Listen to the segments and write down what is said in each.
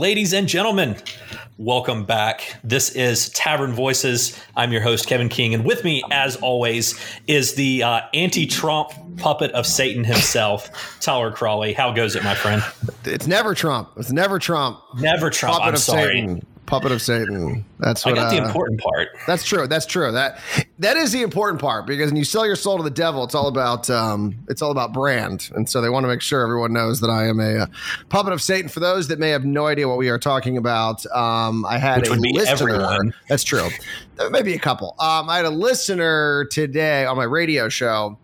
Ladies and gentlemen, welcome back. This is Tavern Voices. I'm your host, Kevin King, and with me, as always, is the uh, anti Trump puppet of Satan himself, Tyler Crawley. How goes it, my friend? It's never Trump. It's never Trump. Never Trump. Puppet I'm of sorry. Satan. Puppet of Satan. That's what I got the uh, important part. That's true. That's true. That that is the important part because when you sell your soul to the devil, it's all about um, it's all about brand, and so they want to make sure everyone knows that I am a, uh puppet of Satan. For those that may have no idea what we are talking about, um, I had Which a would be listener. everyone. That's true. There may be a couple. Um, I had a listener today on my radio show.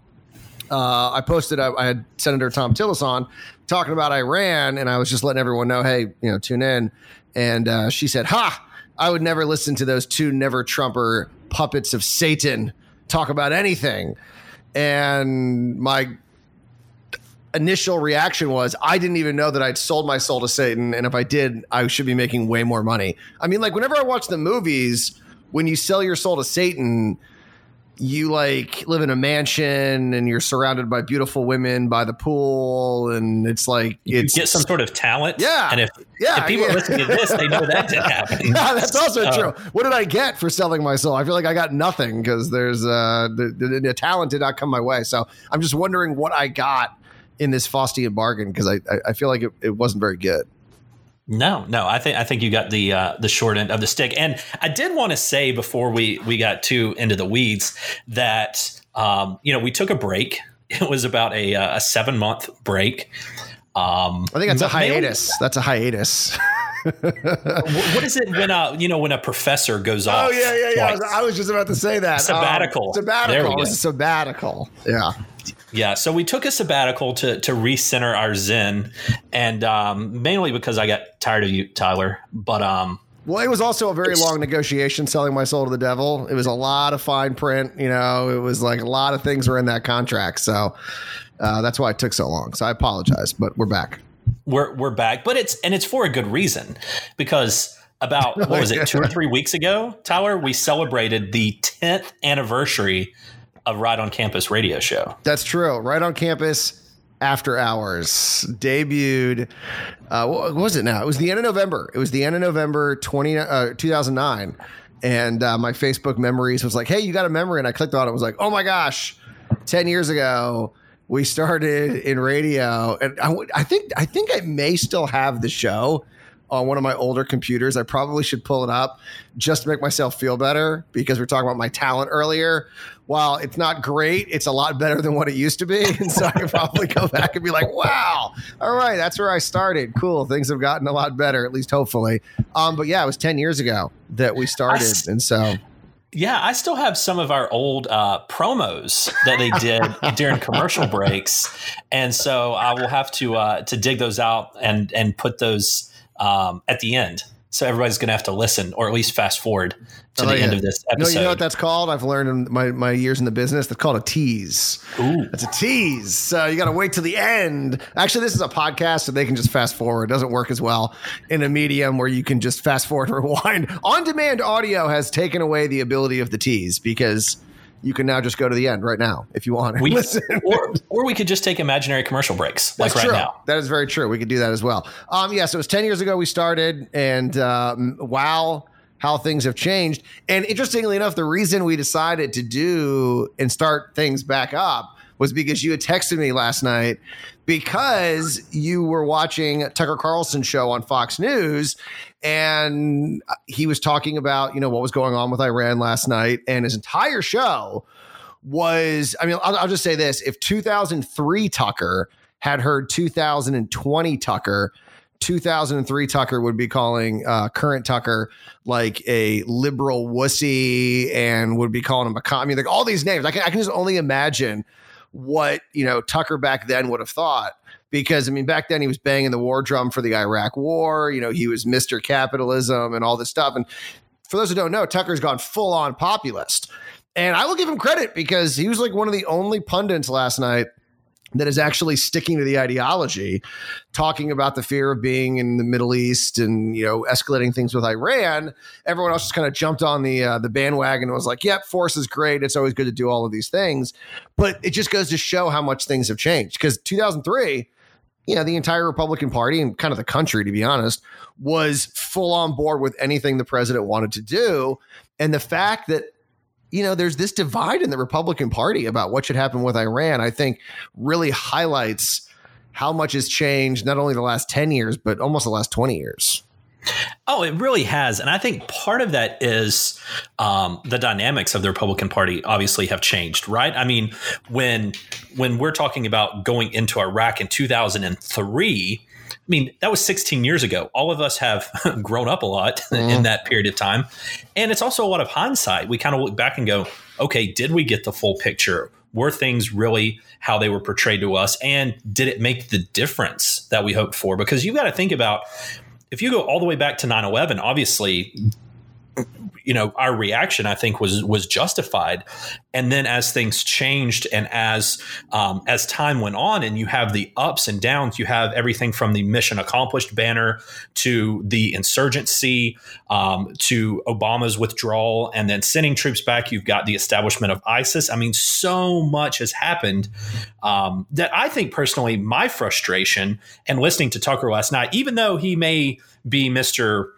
Uh, I posted. I, I had Senator Thom Tillis on talking about Iran, and I was just letting everyone know, hey, you know, tune in. And uh, she said, "Ha! I would never listen to those two never Trumper puppets of Satan talk about anything." And my initial reaction was, I didn't even know that I'd sold my soul to Satan, and if I did, I should be making way more money. I mean, like whenever I watch the movies, when you sell your soul to Satan you like live in a mansion and you're surrounded by beautiful women by the pool and it's like You it's get some sort of talent. Yeah. And if, Yeah, if people yeah. are listening to this, they know that didn't happen. Yeah, that's also So- true. What did I get for selling my soul? I feel like I got nothing because there's uh the, the, the talent did not come my way. So I'm just wondering what I got in this Faustian bargain because I, I I feel like it, it wasn't very good. No, no, I think I think you got the uh, the short end of the stick. And I did want to say before we we got too into the weeds that um, you know we took a break. It was about a uh, a seven month break. Um, I think that's a hiatus. That's a hiatus. what is it when a you know when a professor goes off? Oh yeah, yeah, yeah. I was, I was just about to say that. Sabbatical. Um, There we sabbatical. It go. was a sabbatical. Yeah. Yeah, so we took a sabbatical to to recenter our zen, and um, mainly because I got tired of you, Tyler. But um, Well, it was also a very long negotiation selling my soul to the devil. It was a lot of fine print. You know, it was like a lot of things were in that contract. So uh, that's why it took so long. So I apologize, but we're back. we're we're back, but it's and it's for a good reason because about what was it two or three weeks ago, Tyler, we celebrated the tenth anniversary of Right on Campus radio show. That's true. Right on campus. After hours debuted. Uh, what was it now? It was the end of November. It was the end of November 20, uh, 2009. And uh, my Facebook memories was like, hey, you got a memory. And I clicked on it. It was like, oh my gosh, 10 years ago, we started in radio. And I, I think I think I may still have the show on one of my older computers. I probably should pull it up just to make myself feel better because we are talking about my talent earlier. While it's not great, it's a lot better than what it used to be. And so I can probably go back and be like, wow, all right, that's where I started. Cool. Things have gotten a lot better, at least hopefully. Um, but yeah, it was 10 years ago that we started. and so Yeah, I still have some of our old uh, promos that they did during commercial breaks, and so I will have to uh, to dig those out and and put those um, at the end. So everybody's going to have to listen, or at least fast forward to I the like end of this No, episode. you know what that's called? I've learned in my, my years in the business. That's called a tease. Ooh. It's a tease. So you got to wait till the end. Actually, this is a podcast, so they can just fast forward. It doesn't work as well in a medium where you can just fast forward and rewind. On demand audio has taken away the ability of the tease because you can now just go to the end right now if you want. We, Listen. or or we could just take imaginary commercial breaks like That's right true. now. That is very true. We could do that as well. Um, yeah, so it was 10 years ago we started, and um, wow, how things have changed. And interestingly enough, the reason we decided to do and start things back up was because you had texted me last night because you were watching Tucker Carlson show on Fox News and he was talking about, you know, what was going on with Iran last night and his entire show was I mean, I'll, I'll just say this: if 2003 Tucker had heard 2020 Tucker, 2003 Tucker would be calling uh, current Tucker like a liberal wussy and would be calling him a com. I mean, like all these names. I can I can just only imagine what you know Tucker back then would have thought. Because I mean, back then he was banging the war drum for the Iraq War. You know, he was Mister Capitalism and all this stuff. And for those who don't know, Tucker's gone full on populist. And I will give him credit because he was like one of the only pundits last night that is actually sticking to the ideology, talking about the fear of being in the Middle East and you know escalating things with Iran. Everyone else just kind of jumped on the uh, the bandwagon and was like, "Yep, force is great. It's always good to do all of these things." But it just goes to show how much things have changed. Because 2003, you know, the entire Republican Party and kind of the country, to be honest, was full on board with anything the president wanted to do. And the fact that, you know, there's this divide in the Republican Party about what should happen with Iran, I think really highlights how much has changed, not only the last 10 years, but almost the last 20 years. Oh, it really has, and I think part of that is um, the dynamics of the Republican Party. Obviously, have changed, right? I mean, when when we're talking about going into Iraq in 2003. I mean, that was 16 years ago. All of us have grown up a lot mm. in that period of time. And it's also a lot of hindsight. We kind of look back and go, okay, did we get the full picture? Were things really how they were portrayed to us? And did it make the difference that we hoped for? Because you've got to think about if you go all the way back to 9-11 obviously you know our reaction i think was was justified. And then as things changed and as um, as time went on and you have the ups and downs you have everything from the mission accomplished banner to the insurgency um, to obama's withdrawal and then sending troops back you've got the establishment of isis. I mean so much has happened um, that i think personally my frustration and listening to tucker last night even though he may be mr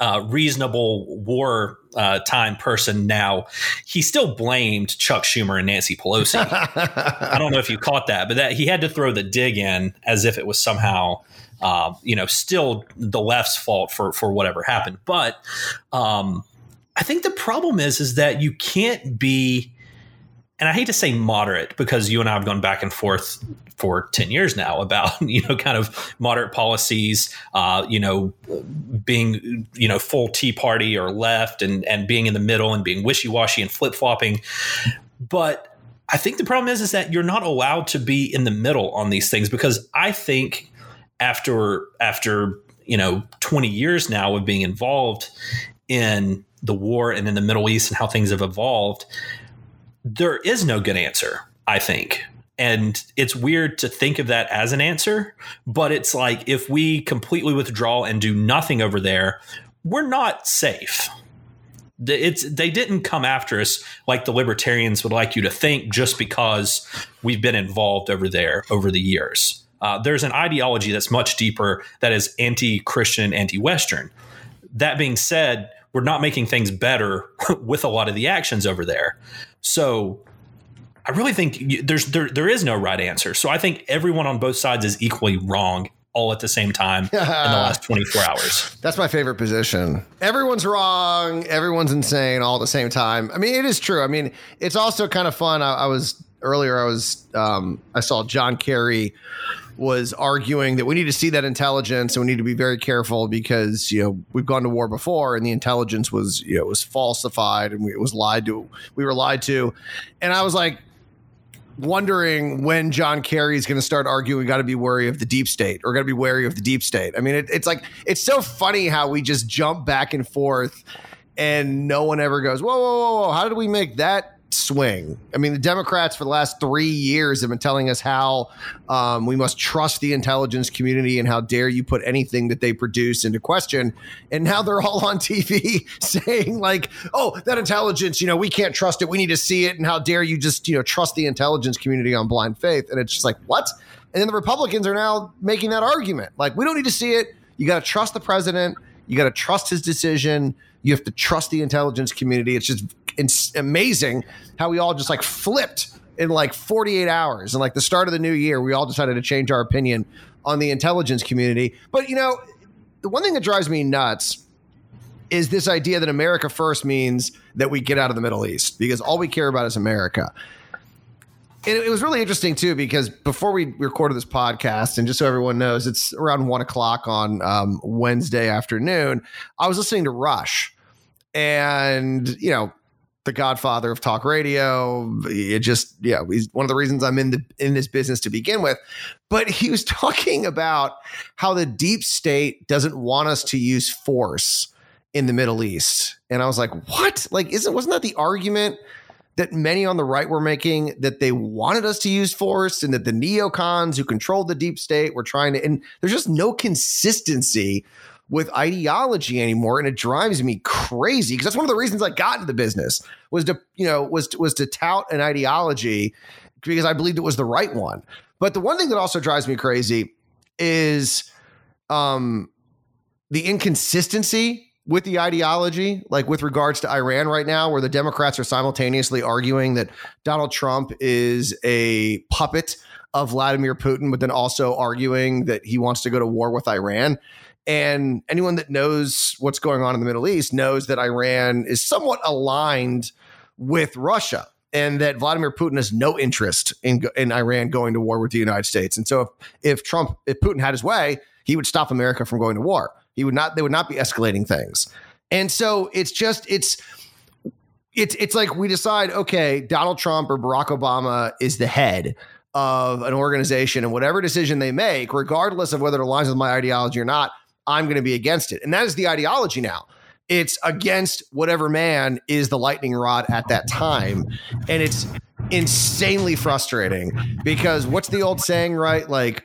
uh, reasonable war uh, time person now, he still blamed Chuck Schumer and Nancy Pelosi. I don't know if you caught that, but that he had to throw the dig in as if it was somehow, uh, you know, still the left's fault for for whatever happened. But um, I think the problem is is that you can't be and I hate to say moderate because you and I have gone back and forth for 10 years now about, you know, kind of moderate policies, uh, you know, being, you know, full Tea Party or left and, and being in the middle and being wishy washy and flip flopping. But I think the problem is, is that you're not allowed to be in the middle on these things because I think after, after, you know, 20 years now of being involved in the war and in the Middle East and how things have evolved, there is no good answer, I think. And it's weird to think of that as an answer, but it's like if we completely withdraw and do nothing over there, we're not safe. It's they didn't come after us like the libertarians would like you to think just because we've been involved over there over the years. Uh, there's an ideology that's much deeper that is anti-Christian, anti-Western. That being said, we're not making things better with a lot of the actions over there. So I really think there's there there is no right answer. So I think everyone on both sides is equally wrong all at the same time in the last 24 hours. That's my favorite position. Everyone's wrong, everyone's insane all at the same time. I mean, it is true. I mean, it's also kind of fun. I, I was earlier I was um, I saw John Kerry was arguing that we need to see that intelligence and we need to be very careful because you know we've gone to war before and the intelligence was you know was falsified and we, it was lied to we were lied to and I was like wondering when John Kerry is going to start arguing we got to be wary of the deep state or got to be wary of the deep state. I mean it, it's like it's so funny how we just jump back and forth and no one ever goes whoa whoa whoa whoa how did we make that swing. I mean, the Democrats for the last three years have been telling us how um, we must trust the intelligence community and how dare you put anything that they produce into question. And now they're all on TV saying, like, oh, that intelligence, you know, we can't trust it. We need to see it. And how dare you just, you know, trust the intelligence community on blind faith? And it's just like, what? And then the Republicans are now making that argument. Like, we don't need to see it. You got to trust the president. You got to trust his decision. You have to trust the intelligence community. It's just amazing how we all just like flipped in like 48 hours. And like the start of the new year we all decided to change our opinion on the intelligence community. But you know the one thing that drives me nuts is this idea that america first means that we get out of the middle east because all we care about is america. And it was really interesting too because before we recorded this podcast and just so everyone knows it's around one o'clock on um, wednesday afternoon i was listening to rush. And you know the godfather of talk radio. It just, yeah, he's one of the reasons I'm in the in this business to begin with. But he was talking about how the deep state doesn't want us to use force in the Middle East. And I was like, what? Like, isn't wasn't that the argument that many on the right were making that they wanted us to use force and that the neocons who controlled the deep state were trying to and there's just no consistency with ideology anymore and it drives me crazy because that's one of the reasons I got into the business was to you know was was to tout an ideology because I believed it was the right one. But the one thing that also drives me crazy is um, the inconsistency with the ideology, like with regards to Iran right now, where the Democrats are simultaneously arguing that Donald Trump is a puppet of Vladimir Putin, but then also arguing that he wants to go to war with Iran. And anyone that knows what's going on in the Middle East knows that Iran is somewhat aligned with Russia and that Vladimir Putin has no interest in, in Iran going to war with the United States. And so if, if Trump, if Putin had his way, he would stop America from going to war. He would not, they would not be escalating things. And so it's just, it's, it's, it's like we decide, okay, Donald Trump or Barack Obama is the head of an organization and whatever decision they make, regardless of whether it aligns with my ideology or not, I'm going to be against it. And that is the ideology now. It's against whatever man is the lightning rod at that time. And it's insanely frustrating because what's the old saying, right? Like,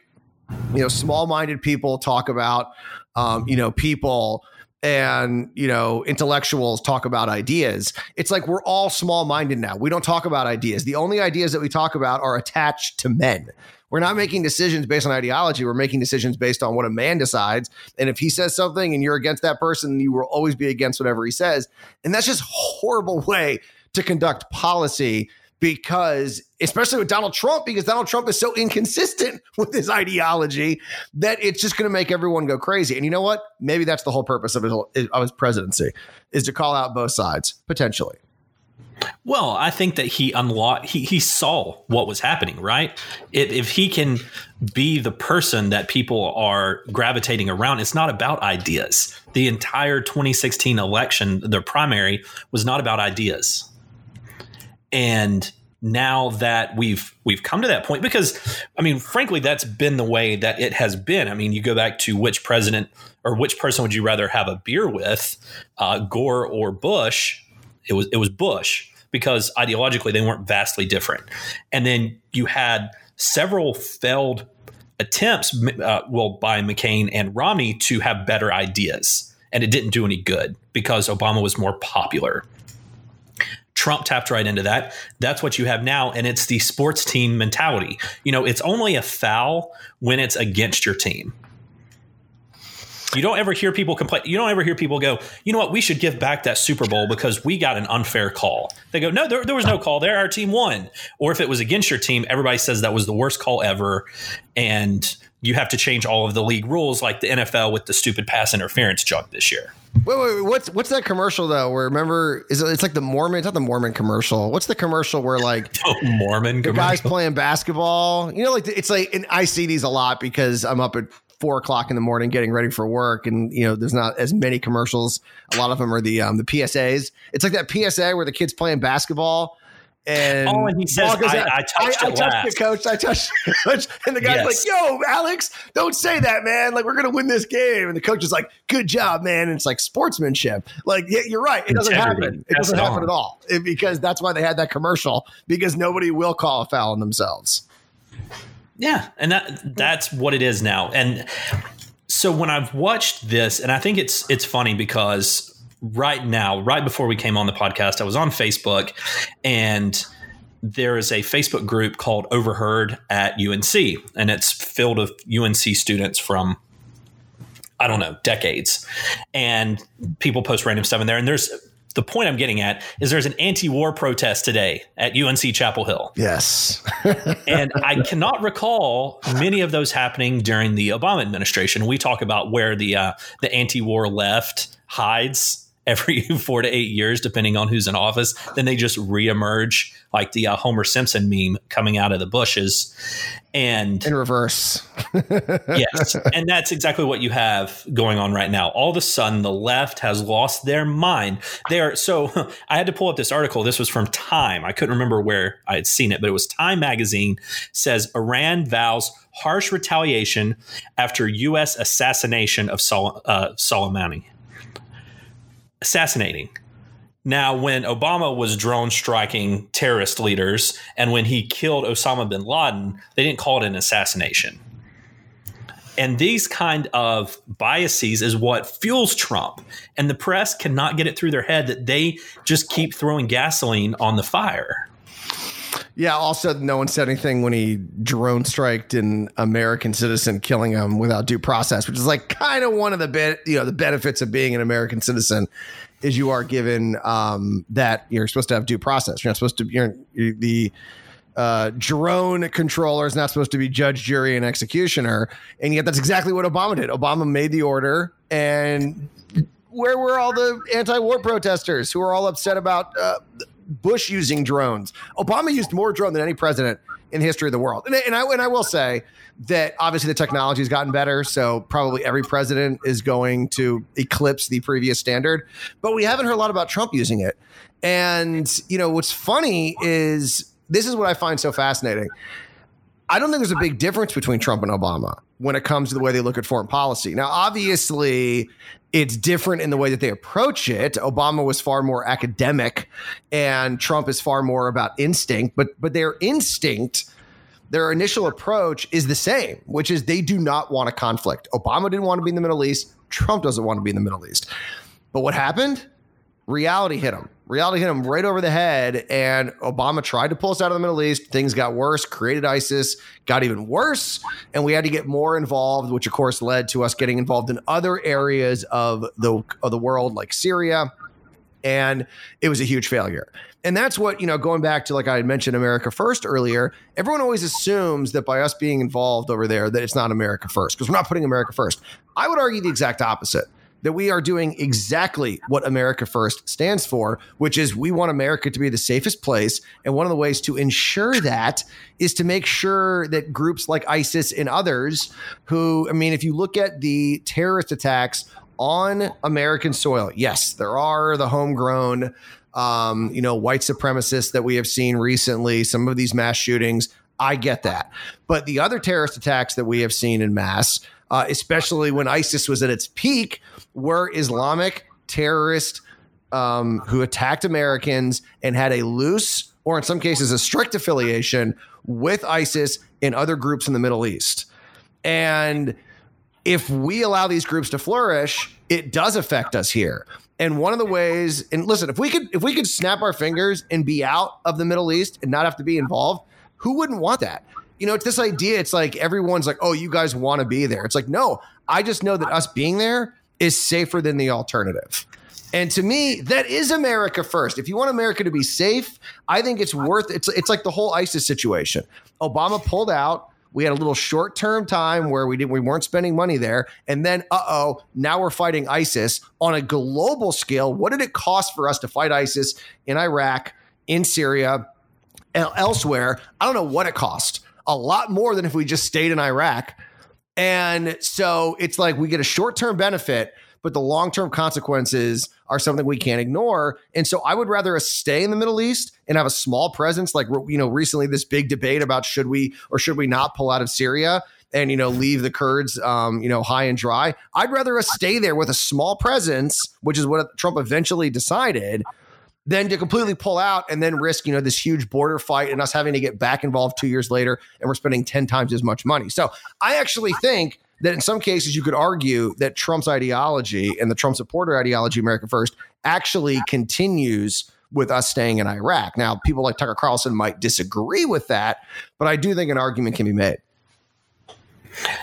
you know, small minded people talk about, um, you know, people and you know intellectuals talk about ideas it's like we're all small minded now we don't talk about ideas the only ideas that we talk about are attached to men we're not making decisions based on ideology we're making decisions based on what a man decides and if he says something and you're against that person you will always be against whatever he says and that's just a horrible way to conduct policy because especially with Donald Trump, because Donald Trump is so inconsistent with his ideology that it's just going to make everyone go crazy. And you know what? Maybe that's the whole purpose of his, of his presidency is to call out both sides potentially. Well, I think that he unlocked, he, he saw what was happening, right? If, if he can be the person that people are gravitating around, it's not about ideas. The entire 2016 election, the primary, was not about ideas and now that we've we've come to that point because i mean frankly that's been the way that it has been i mean you go back to which president or which person would you rather have a beer with uh, gore or bush it was it was bush because ideologically they weren't vastly different and then you had several failed attempts uh, well by mccain and romney to have better ideas and it didn't do any good because obama was more popular Trump tapped right into that. That's what you have now. And it's the sports team mentality. You know, it's only a foul when it's against your team. You don't ever hear people complain. You don't ever hear people go, you know what, we should give back that Super Bowl because we got an unfair call. They go, no, there, there was no call there. Our team won. Or if it was against your team, everybody says that was the worst call ever. And you have to change all of the league rules like the NFL with the stupid pass interference junk this year. Wait, wait, wait, what's what's that commercial though? Where remember is it, it's like the Mormon? It's not the Mormon commercial. What's the commercial where like oh, Mormon the guys playing basketball? You know, like it's like and I see these a lot because I'm up at four o'clock in the morning getting ready for work, and you know there's not as many commercials. A lot of them are the um, the PSAs. It's like that PSA where the kids playing basketball and, oh, and he says, I, I, touched, I, I touched it, coach. I touched it, And the guy's yes. like, yo, Alex, don't say that, man. Like, we're going to win this game. And the coach is like, good job, man. And it's like sportsmanship. Like, yeah, you're right. It doesn't happen. It doesn't happen at all. It, because that's why they had that commercial, because nobody will call a foul on themselves. Yeah. And that that's what it is now. And so when I've watched this, and I think it's it's funny because right now, right before we came on the podcast, I was on Facebook and there is a Facebook group called Overheard at UNC, and it's filled with UNC students from I don't know decades, and people post random stuff in there. And there's the point I'm getting at is there's an anti-war protest today at UNC Chapel Hill. Yes, and I cannot recall many of those happening during the Obama administration. We talk about where the uh, the anti-war left hides every four to eight years, depending on who's in office. Then they just reemerge like the uh, Homer Simpson meme coming out of the bushes. And in reverse. yes. And that's exactly what you have going on right now. All of a sudden, the left has lost their mind. They are so I had to pull up this article. This was from Time. I couldn't remember where I had seen it, but it was Time magazine says Iran vows harsh retaliation after U.S. assassination of Sol- uh, Soleimani assassinating. Now, when Obama was drone striking terrorist leaders and when he killed Osama bin Laden, they didn't call it an assassination. And these kind of biases is what fuels Trump. And the press cannot get it through their head that they just keep throwing gasoline on the fire. Yeah. Also, no one said anything when he drone striked an American citizen, killing him without due process, which is like kind of one of the bit, you know, the benefits of being an American citizen is you are given um, that you're supposed to have due process. You're not supposed to. You're, you're the uh, drone controller is not supposed to be judge, jury, and executioner, and yet that's exactly what Obama did. Obama made the order, and where were all the anti-war protesters who are all upset about uh, Bush using drones? Obama used more drone than any president in the history of the world, and, and I and I will say that obviously the technology has gotten better, so probably every president is going to eclipse the previous standard. But we haven't heard a lot about Trump using it, and you know what's funny is this is what I find so fascinating. I don't think there's a big difference between Trump and Obama when it comes to the way they look at foreign policy. Now, obviously, it's different in the way that they approach it. Obama was far more academic, and Trump is far more about instinct. But but their instinct, their initial approach is the same, which is they do not want a conflict. Obama didn't want to be in the Middle East. Trump doesn't want to be in the Middle East. But what happened? Reality hit him reality hit him right over the head. And Obama tried to pull us out of the Middle East. Things got worse, created ISIS, got even worse. And we had to get more involved, which of course led to us getting involved in other areas of the, of the world, like Syria. And it was a huge failure. And that's what, you know, going back to like I had mentioned America First earlier, everyone always assumes that by us being involved over there, that it's not America First because we're not putting America first. I would argue the exact opposite that we are doing exactly what America First stands for, which is we want America to be the safest place. And one of the ways to ensure that is to make sure that groups like ISIS and others, who, I mean, if you look at the terrorist attacks on American soil, yes, there are the homegrown, um, you know, white supremacists that we have seen recently, some of these mass shootings. I get that. But the other terrorist attacks that we have seen in mass, uh, especially when ISIS was at its peak, were Islamic terrorists um, who attacked Americans and had a loose, or in some cases, a strict affiliation with ISIS and other groups in the Middle East. And if we allow these groups to flourish, it does affect us here. And one of the ways, and listen, if we could if we could snap our fingers and be out of the Middle East and not have to be involved, who wouldn't want that? You know, it's this idea. It's like everyone's like, oh, you guys want to be there. It's like, no, I just know that us being there is safer than the alternative. And to me, that is America first. If you want America to be safe, I think it's worth it's it's like the whole ISIS situation. Obama pulled out. We had a little short-term time where we didn't we weren't spending money there. And then uh-oh, now we're fighting ISIS on a global scale. What did it cost for us to fight ISIS in Iraq, in Syria, elsewhere? I don't know what it cost a lot more than if we just stayed in Iraq. And so it's like we get a short term benefit, but the long term consequences are something we can't ignore. And so I would rather stay in the Middle East and have a small presence. Like, you know, recently this big debate about should we or should we not pull out of Syria and, you know, leave the Kurds, um, you know, high and dry. I'd rather stay there with a small presence, which is what Trump eventually decided than to completely pull out and then risk, you know, this huge border fight and us having to get back involved two years later and we're spending 10 times as much money. So I actually think that in some cases you could argue that Trump's ideology and the Trump supporter ideology, America First, actually continues with us staying in Iraq. Now, people like Tucker Carlson might disagree with that, but I do think an argument can be made.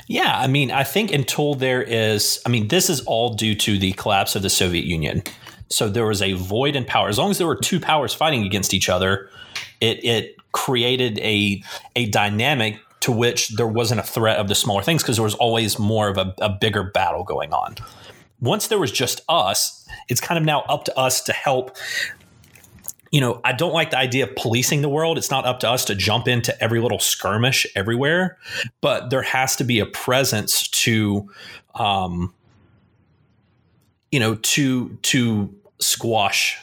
Yeah, I mean, I think until there is, I mean, this is all due to the collapse of the Soviet Union. So there was a void in power. As long as there were two powers fighting against each other, it it created a a dynamic to which there wasn't a threat of the smaller things because there was always more of a, a bigger battle going on. Once there was just us, it's kind of now up to us to help you know, I don't like the idea of policing the world. It's not up to us to jump into every little skirmish everywhere, but there has to be a presence to um, you know to to squash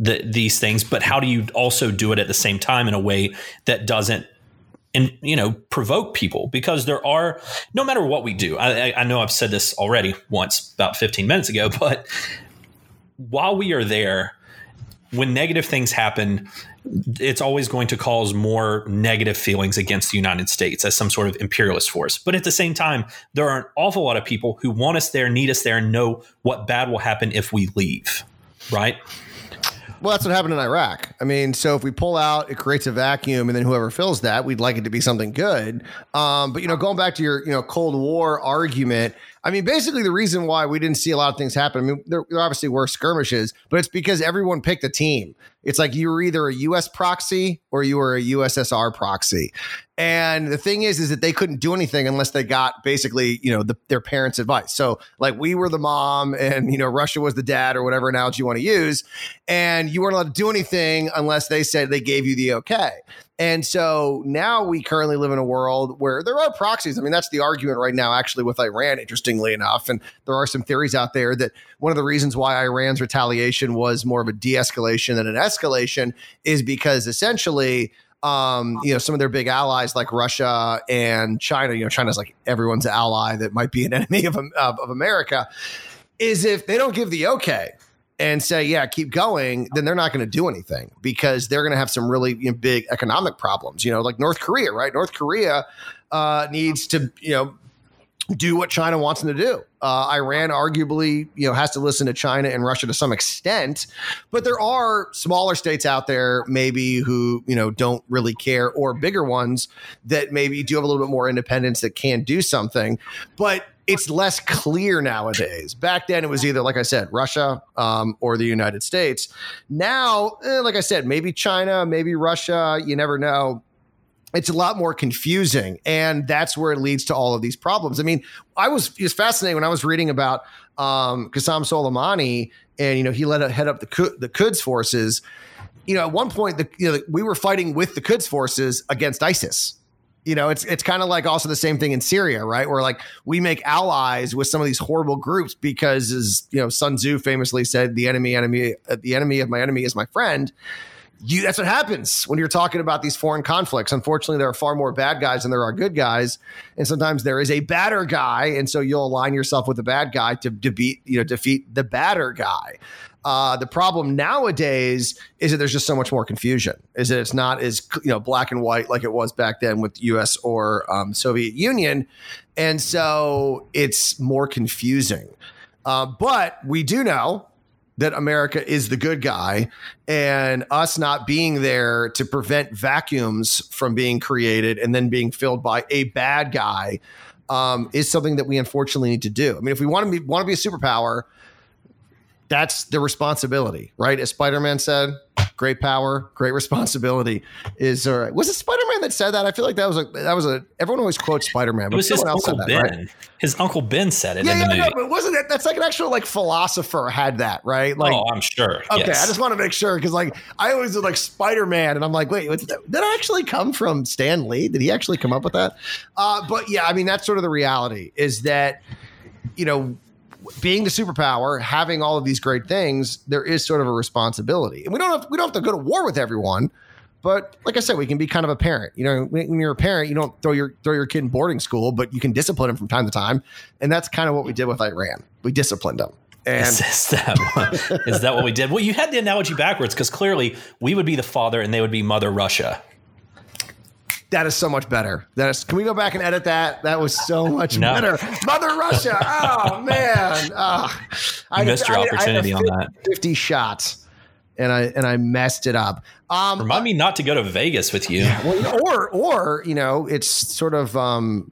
the, these things but how do you also do it at the same time in a way that doesn't and you know provoke people? Because there are no matter what we do I, I know i've said this already once about 15 minutes ago but while we are there when negative things happen it's always going to cause more negative feelings against the United States as some sort of imperialist force. But at the same time, there are an awful lot of people who want us there, need us there, and know what bad will happen if we leave, right? Well, that's what happened in Iraq. I mean, so if we pull out, it creates a vacuum, and then whoever fills that, we'd like it to be something good. Um, but you know, going back to your you know Cold War argument, I mean, basically the reason why we didn't see a lot of things happen. I mean, there, there obviously were skirmishes, but it's because everyone picked a team. It's like you were either a U.S. proxy or you were a USSR proxy. And the thing is, is that they couldn't do anything unless they got basically, you know, the, their parents' advice. So, like, we were the mom, and you know, Russia was the dad, or whatever analogy you want to use, and you weren't allowed to do anything unless they said they gave you the okay. And so now we currently live in a world where there are proxies. I mean, that's the argument right now, actually, with Iran, interestingly enough. And there are some theories out there that one of the reasons why Iran's retaliation was more of a de escalation than an escalation is because essentially, um, you know, some of their big allies like Russia and China, you know, China's like everyone's ally that might be an enemy of, of, of America, is if they don't give the okay and say, yeah, keep going, then they're not going to do anything because they're going to have some really you know, big economic problems. You know, like North Korea, right? North Korea uh, needs to, you know, do what China wants them to do. Uh, Iran arguably, you know, has to listen to China and Russia to some extent, but there are smaller states out there maybe who you know don't really care, or bigger ones that maybe do have a little bit more independence that can do something. But it's less clear nowadays. Back then, it was either, like I said, Russia um, or the United States. Now, eh, like I said, maybe China, maybe Russia. You never know. It's a lot more confusing, and that's where it leads to all of these problems. I mean, I was was fascinating when I was reading about um, Qasem Soleimani, and you know he led a, head up the the Quds forces. You know, at one point, the, you know, we were fighting with the Quds forces against ISIS you know, it's it's kind of like also the same thing in Syria, right? Where like we make allies with some of these horrible groups because, as you know, Sun Tzu famously said, "The enemy, enemy, uh, the enemy of my enemy is my friend." You, that's what happens when you're talking about these foreign conflicts. Unfortunately, there are far more bad guys than there are good guys, and sometimes there is a badder guy, and so you'll align yourself with the bad guy to, beat, you know, defeat the badder guy. Uh, the problem nowadays is that there's just so much more confusion. Is that it's not as you know black and white like it was back then with U.S. or um, Soviet Union, and so it's more confusing. Uh, but we do know that America is the good guy, and us not being there to prevent vacuums from being created and then being filled by a bad guy um, is something that we unfortunately need to do. I mean, if we want to be want to be a superpower that's the responsibility, right? As Spider Man said, great power, great responsibility is all right. Was it Spider Man that said that? I feel like that was a that was a everyone always quotes Spider Man, but it was his uncle that, Ben. Right? His uncle Ben said it. Yeah, in yeah, the movie. No, but wasn't it? That's like an actual like philosopher had that, right? Like, oh, I'm sure. Okay, yes. I just want to make sure because like I always did like Spider Man, and I'm like, wait, did that actually come from Stan Lee? Did he actually come up with that? Uh, but yeah, I mean that's sort of the reality is that you know being the superpower, having all of these great things, there is sort of a responsibility. And we don't have we don't have to go to war with everyone, but like I said, we can be kind of a parent. You know, when you're a parent, you don't throw your throw your kid in boarding school, but you can discipline him from time to time. And that's kind of what we did with Iran. We disciplined them. And is, is, that that what we did? Well, you had the analogy backwards because clearly we would be the father and they would be Mother Russia. That is so much better. That is. Can we go back and edit that? That was so much no. better. Mother Russia. Oh man. Oh, I missed your opportunity I, I 50, on that. Fifty shots, and I and I messed it up. Um, Remind me not to go to Vegas with you. Yeah, well, or or you know, it's sort of um,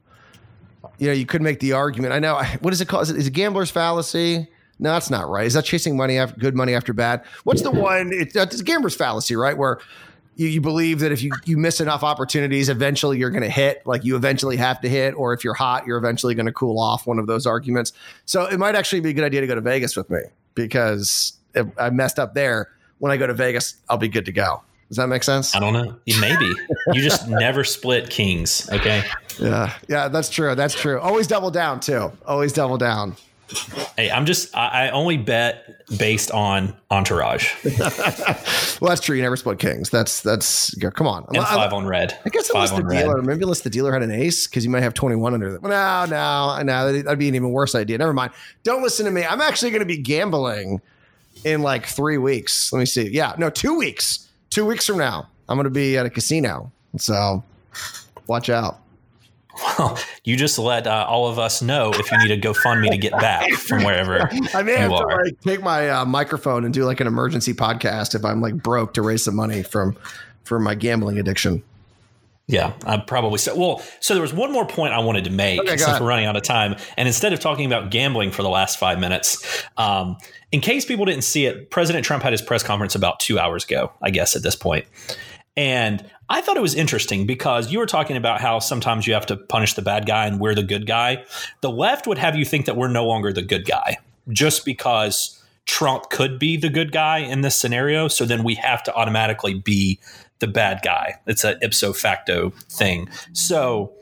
you know, you could make the argument. I know. What is it called? Is it, is it gambler's fallacy? No, that's not right. Is that chasing money after good money after bad? What's the one? It's, it's gambler's fallacy, right? Where you, you believe that if you, you miss enough opportunities, eventually you're going to hit, like you eventually have to hit, or if you're hot, you're eventually going to cool off. One of those arguments. So it might actually be a good idea to go to Vegas with me because if I messed up there, when I go to Vegas, I'll be good to go. Does that make sense? I don't know. Maybe you just never split kings. Okay. Yeah. Yeah. That's true. That's true. Always double down too. Always double down. Hey, I'm just I, only bet based on entourage. well, that's true. You never split kings. That's that's come on. And five on red. I guess unless the dealer, red. maybe unless the dealer had an ace, because you might have 21 under them. No, no, no. That'd be an even worse idea. Never mind. Don't listen to me. I'm actually going to be gambling in like three weeks. Let me see. Yeah, no, two weeks. Two weeks from now, I'm going to be at a casino. So watch out. Well, you just let uh, all of us know if you need a GoFundMe to get back from wherever I may have are. to like take my uh, microphone and do like an emergency podcast if I'm like broke to raise some money from for my gambling addiction. Yeah, I probably so. Well, so there was one more point I wanted to make Okay, since we're running out of time, and instead of talking about gambling for the last five minutes, um, in case people didn't see it, President Trump had his press conference about two hours ago, I guess at this point, and I thought it was interesting because you were talking about how sometimes you have to punish the bad guy and we're the good guy. The left would have you think that we're no longer the good guy just because Trump could be the good guy in this scenario. So then we have to automatically be the bad guy. It's a ipso facto thing. So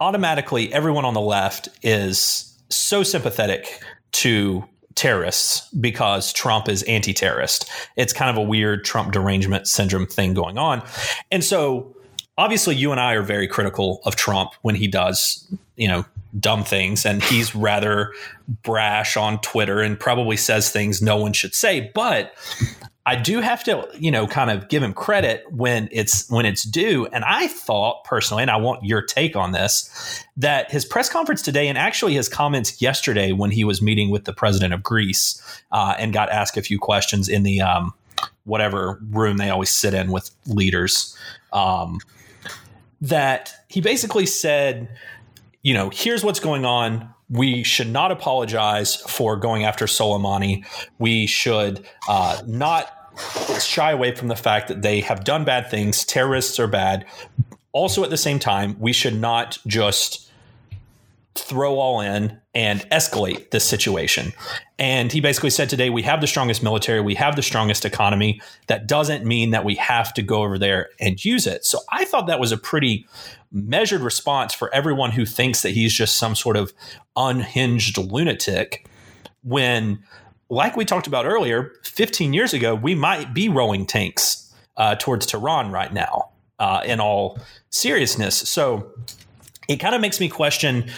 automatically, everyone on the left is so sympathetic to terrorists because Trump is anti terrorist. It's kind of a weird Trump derangement syndrome thing going on. And so obviously you and I are very critical of Trump when he does, you know, dumb things and he's rather brash on Twitter and probably says things no one should say, but I do have to, you know, kind of give him credit when it's when it's due. And I thought personally, and I want your take on this, that his press conference today and actually his comments yesterday when he was meeting with the president of Greece uh, and got asked a few questions in the um, whatever room they always sit in with leaders, um, that he basically said, you know, here's what's going on. We should not apologize for going after Soleimani. We should uh, not shy away from the fact that they have done bad things. Terrorists are bad. Also, at the same time, we should not just throw all in and escalate this situation. And he basically said today, we have the strongest military, we have the strongest economy. That doesn't mean that we have to go over there and use it. So I thought that was a pretty measured response for everyone who thinks that he's just some sort of unhinged lunatic when like we talked about earlier 15 years ago we might be rowing tanks uh, towards tehran right now uh, in all seriousness so it kind of makes me question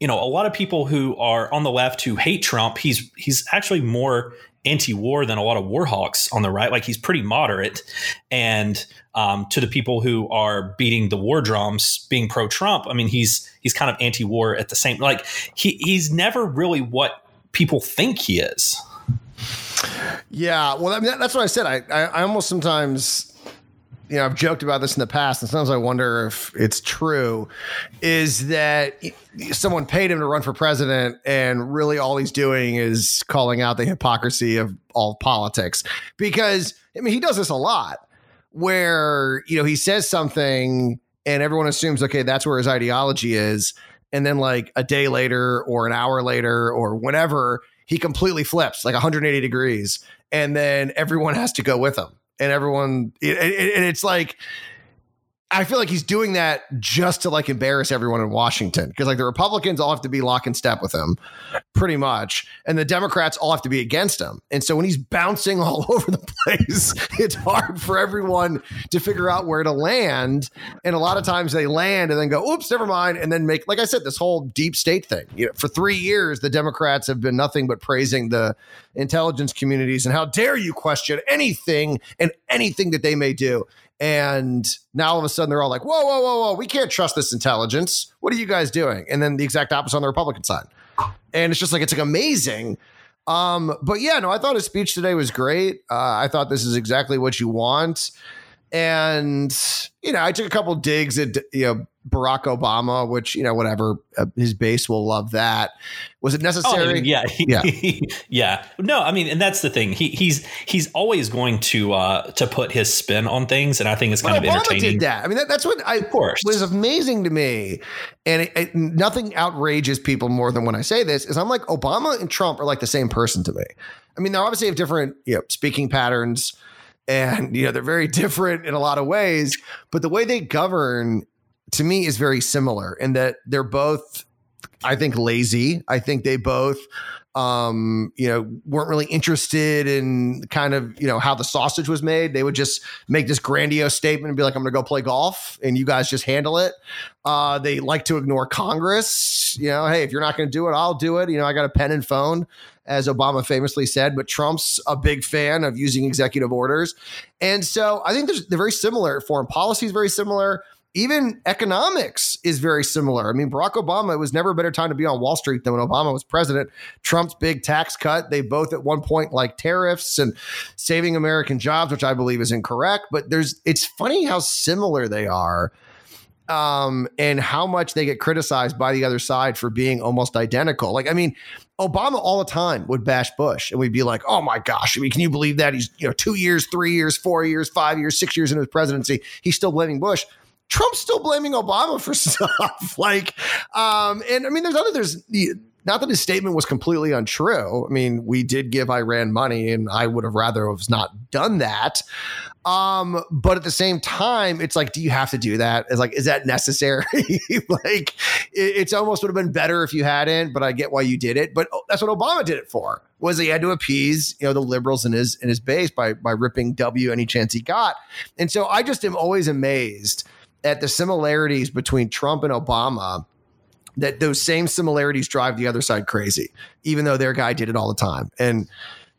you know a lot of people who are on the left who hate trump he's he's actually more anti-war than a lot of war hawks on the right like he's pretty moderate and um, to the people who are beating the war drums being pro-trump i mean he's he's kind of anti-war at the same like he, he's never really what people think he is Yeah, well, I mean, that's what I said. I, I, I almost sometimes, you know, I've joked about this in the past, and sometimes I wonder if it's true. Is that someone paid him to run for president, and really all he's doing is calling out the hypocrisy of all politics? Because I mean, he does this a lot, where you know he says something, and everyone assumes, okay, that's where his ideology is, and then like a day later, or an hour later, or whenever he completely flips like 180 degrees and then everyone has to go with him and everyone it, and it's like I feel like he's doing that just to like embarrass everyone in Washington because like the Republicans all have to be lock and step with him, pretty much, and the Democrats all have to be against him. And so when he's bouncing all over the place, it's hard for everyone to figure out where to land. And a lot of times they land and then go, "Oops, never mind," and then make like I said, this whole deep state thing. You know, for three years, the Democrats have been nothing but praising the intelligence communities and how dare you question anything and anything that they may do. And now all of a sudden they're all like, whoa, whoa, whoa, whoa, we can't trust this intelligence. What are you guys doing? And then the exact opposite on the Republican side. And it's just like, it's like amazing. Um, but yeah, no, I thought his speech today was great. Uh, I thought this is exactly what you want. And, you know, I took a couple digs at, you know, Barack Obama, which, you know, whatever, uh, his base will love that. Was it Oh, necessary? I mean, yeah, Yeah. yeah, No, I mean, and that's the thing. He, he's he's always going to uh, to put his spin on things, and I think it's kind of Obama entertaining. did that. I mean, that, that's what I Of course. was amazing to me, and it, it, nothing outrages people more than when I say this. Is I'm like Obama and Trump are like the same person to me. I mean, they obviously have different you know speaking patterns, and you know they're very different in a lot of ways. But the way they govern, to me, is very similar in that they're both, I think, lazy. I think they both um, you know, weren't really interested in kind of, you know, how the sausage was made. They would just make this grandiose statement and be like, I'm going to go play golf and you guys just handle it. Uh, they like to ignore Congress. You know, hey, if you're not going to do it, I'll do it. You know, I got a pen and phone, as Obama famously said, but Trump's a big fan of using executive orders. And so I think they're very similar. Foreign policy is very similar. Even economics is very similar. I mean, Barack Obama, it was never a better time to be on Wall Street than when Obama was president. Trump's big tax cut, they both at one point like tariffs and saving American jobs, which I believe is incorrect. But there's, it's funny how similar they are um, and how much they get criticized by the other side for being almost identical. Like, I mean, Obama all the time would bash Bush, and we'd be like, "Oh my gosh! I mean, can you believe that he's you know two years, three years, four years, five years, six years into his presidency, he's still blaming Bush." Trump's still blaming Obama for stuff. like, um, and I mean, there's other there's not that his statement was completely untrue. I mean, we did give Iran money, and I would have rather have not done that. Um, but at the same time, it's like, do you have to do that? It's like, is that necessary? like, it, it's almost would have been better if you hadn't. But I get why you did it. But that's what Obama did it for. Was he had to appease you know the liberals in his in his base by by ripping W any chance he got. And so I just am always amazed at the similarities between Trump and Obama that those same similarities drive the other side crazy, even though their guy did it all the time. And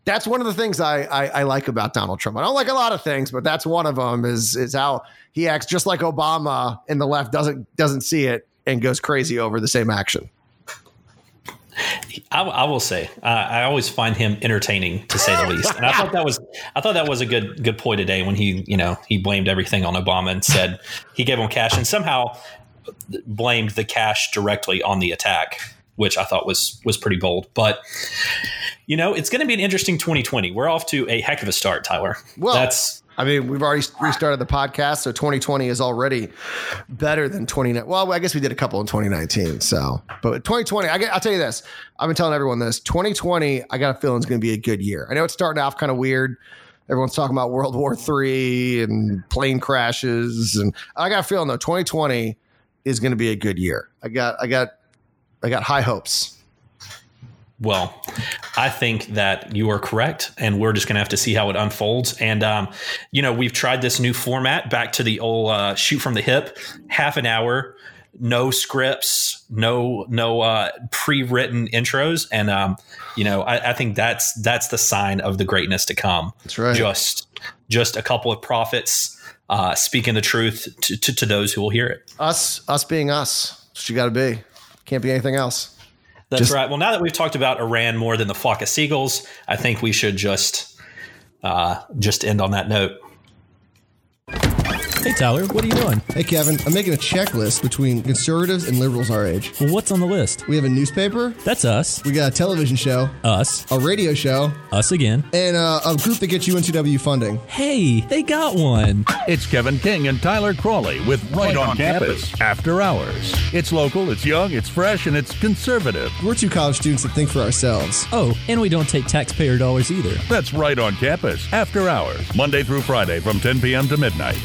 that's one of the things I, I, I like about Donald Trump. I don't like a lot of things, but that's one of them. Is is how he acts just like Obama, and the left doesn't doesn't see it and goes crazy over the same action. I, I, will say uh, I always find him entertaining to say the least, and I thought that was I thought that was a good good point today when he you know he blamed everything on Obama and said he gave him cash and somehow blamed the cash directly on the attack, which I thought was was pretty bold. But you know, it's going to be an interesting 2020. We're off to a heck of a start, Tyler. Well, that's I mean, we've already restarted the podcast, so 2020 is already better than 2019. Well, I guess we did a couple in 2019. So, but 2020, I will tell you this. I've been telling everyone this. 2020, I got a feeling is going to be a good year. I know it's starting off kind of weird. Everyone's talking about World War III and plane crashes, and I got a feeling though 2020 is going to be a good year. I got, I got, I got high hopes. Well, I think that you are correct, and we're just going to have to see how it unfolds. And um, you know, we've tried this new format back to the old uh, shoot from the hip, half an hour, no scripts, no no uh, pre-written intros, and um, you know, I, I, think that's that's the sign of the greatness to come. That's right. Just just a couple of prophets uh, speaking the truth to, to, to those who will hear it. Us, us being us. You got to be. Can't be anything else. That's just, right. Well, now that we've talked about Iran more than the flock of seagulls, I think we should just uh, just end on that note. Hey, Tyler, what are you doing? Hey, Kevin, I'm making a checklist between conservatives and liberals our age. Well, what's on the list? We have a newspaper. That's us. We got a television show. Us. A radio show. Us again. And uh, a group that gets UNCW funding. Hey, they got one. It's Kevin King and Tyler Crawley with Right, right on, on campus. campus After Hours. It's local, it's young, it's fresh, and it's conservative. We're two college students that think for ourselves. Oh, and we don't take taxpayer dollars either. That's Right on Campus After Hours. Monday through Friday from 10 p.m. to midnight.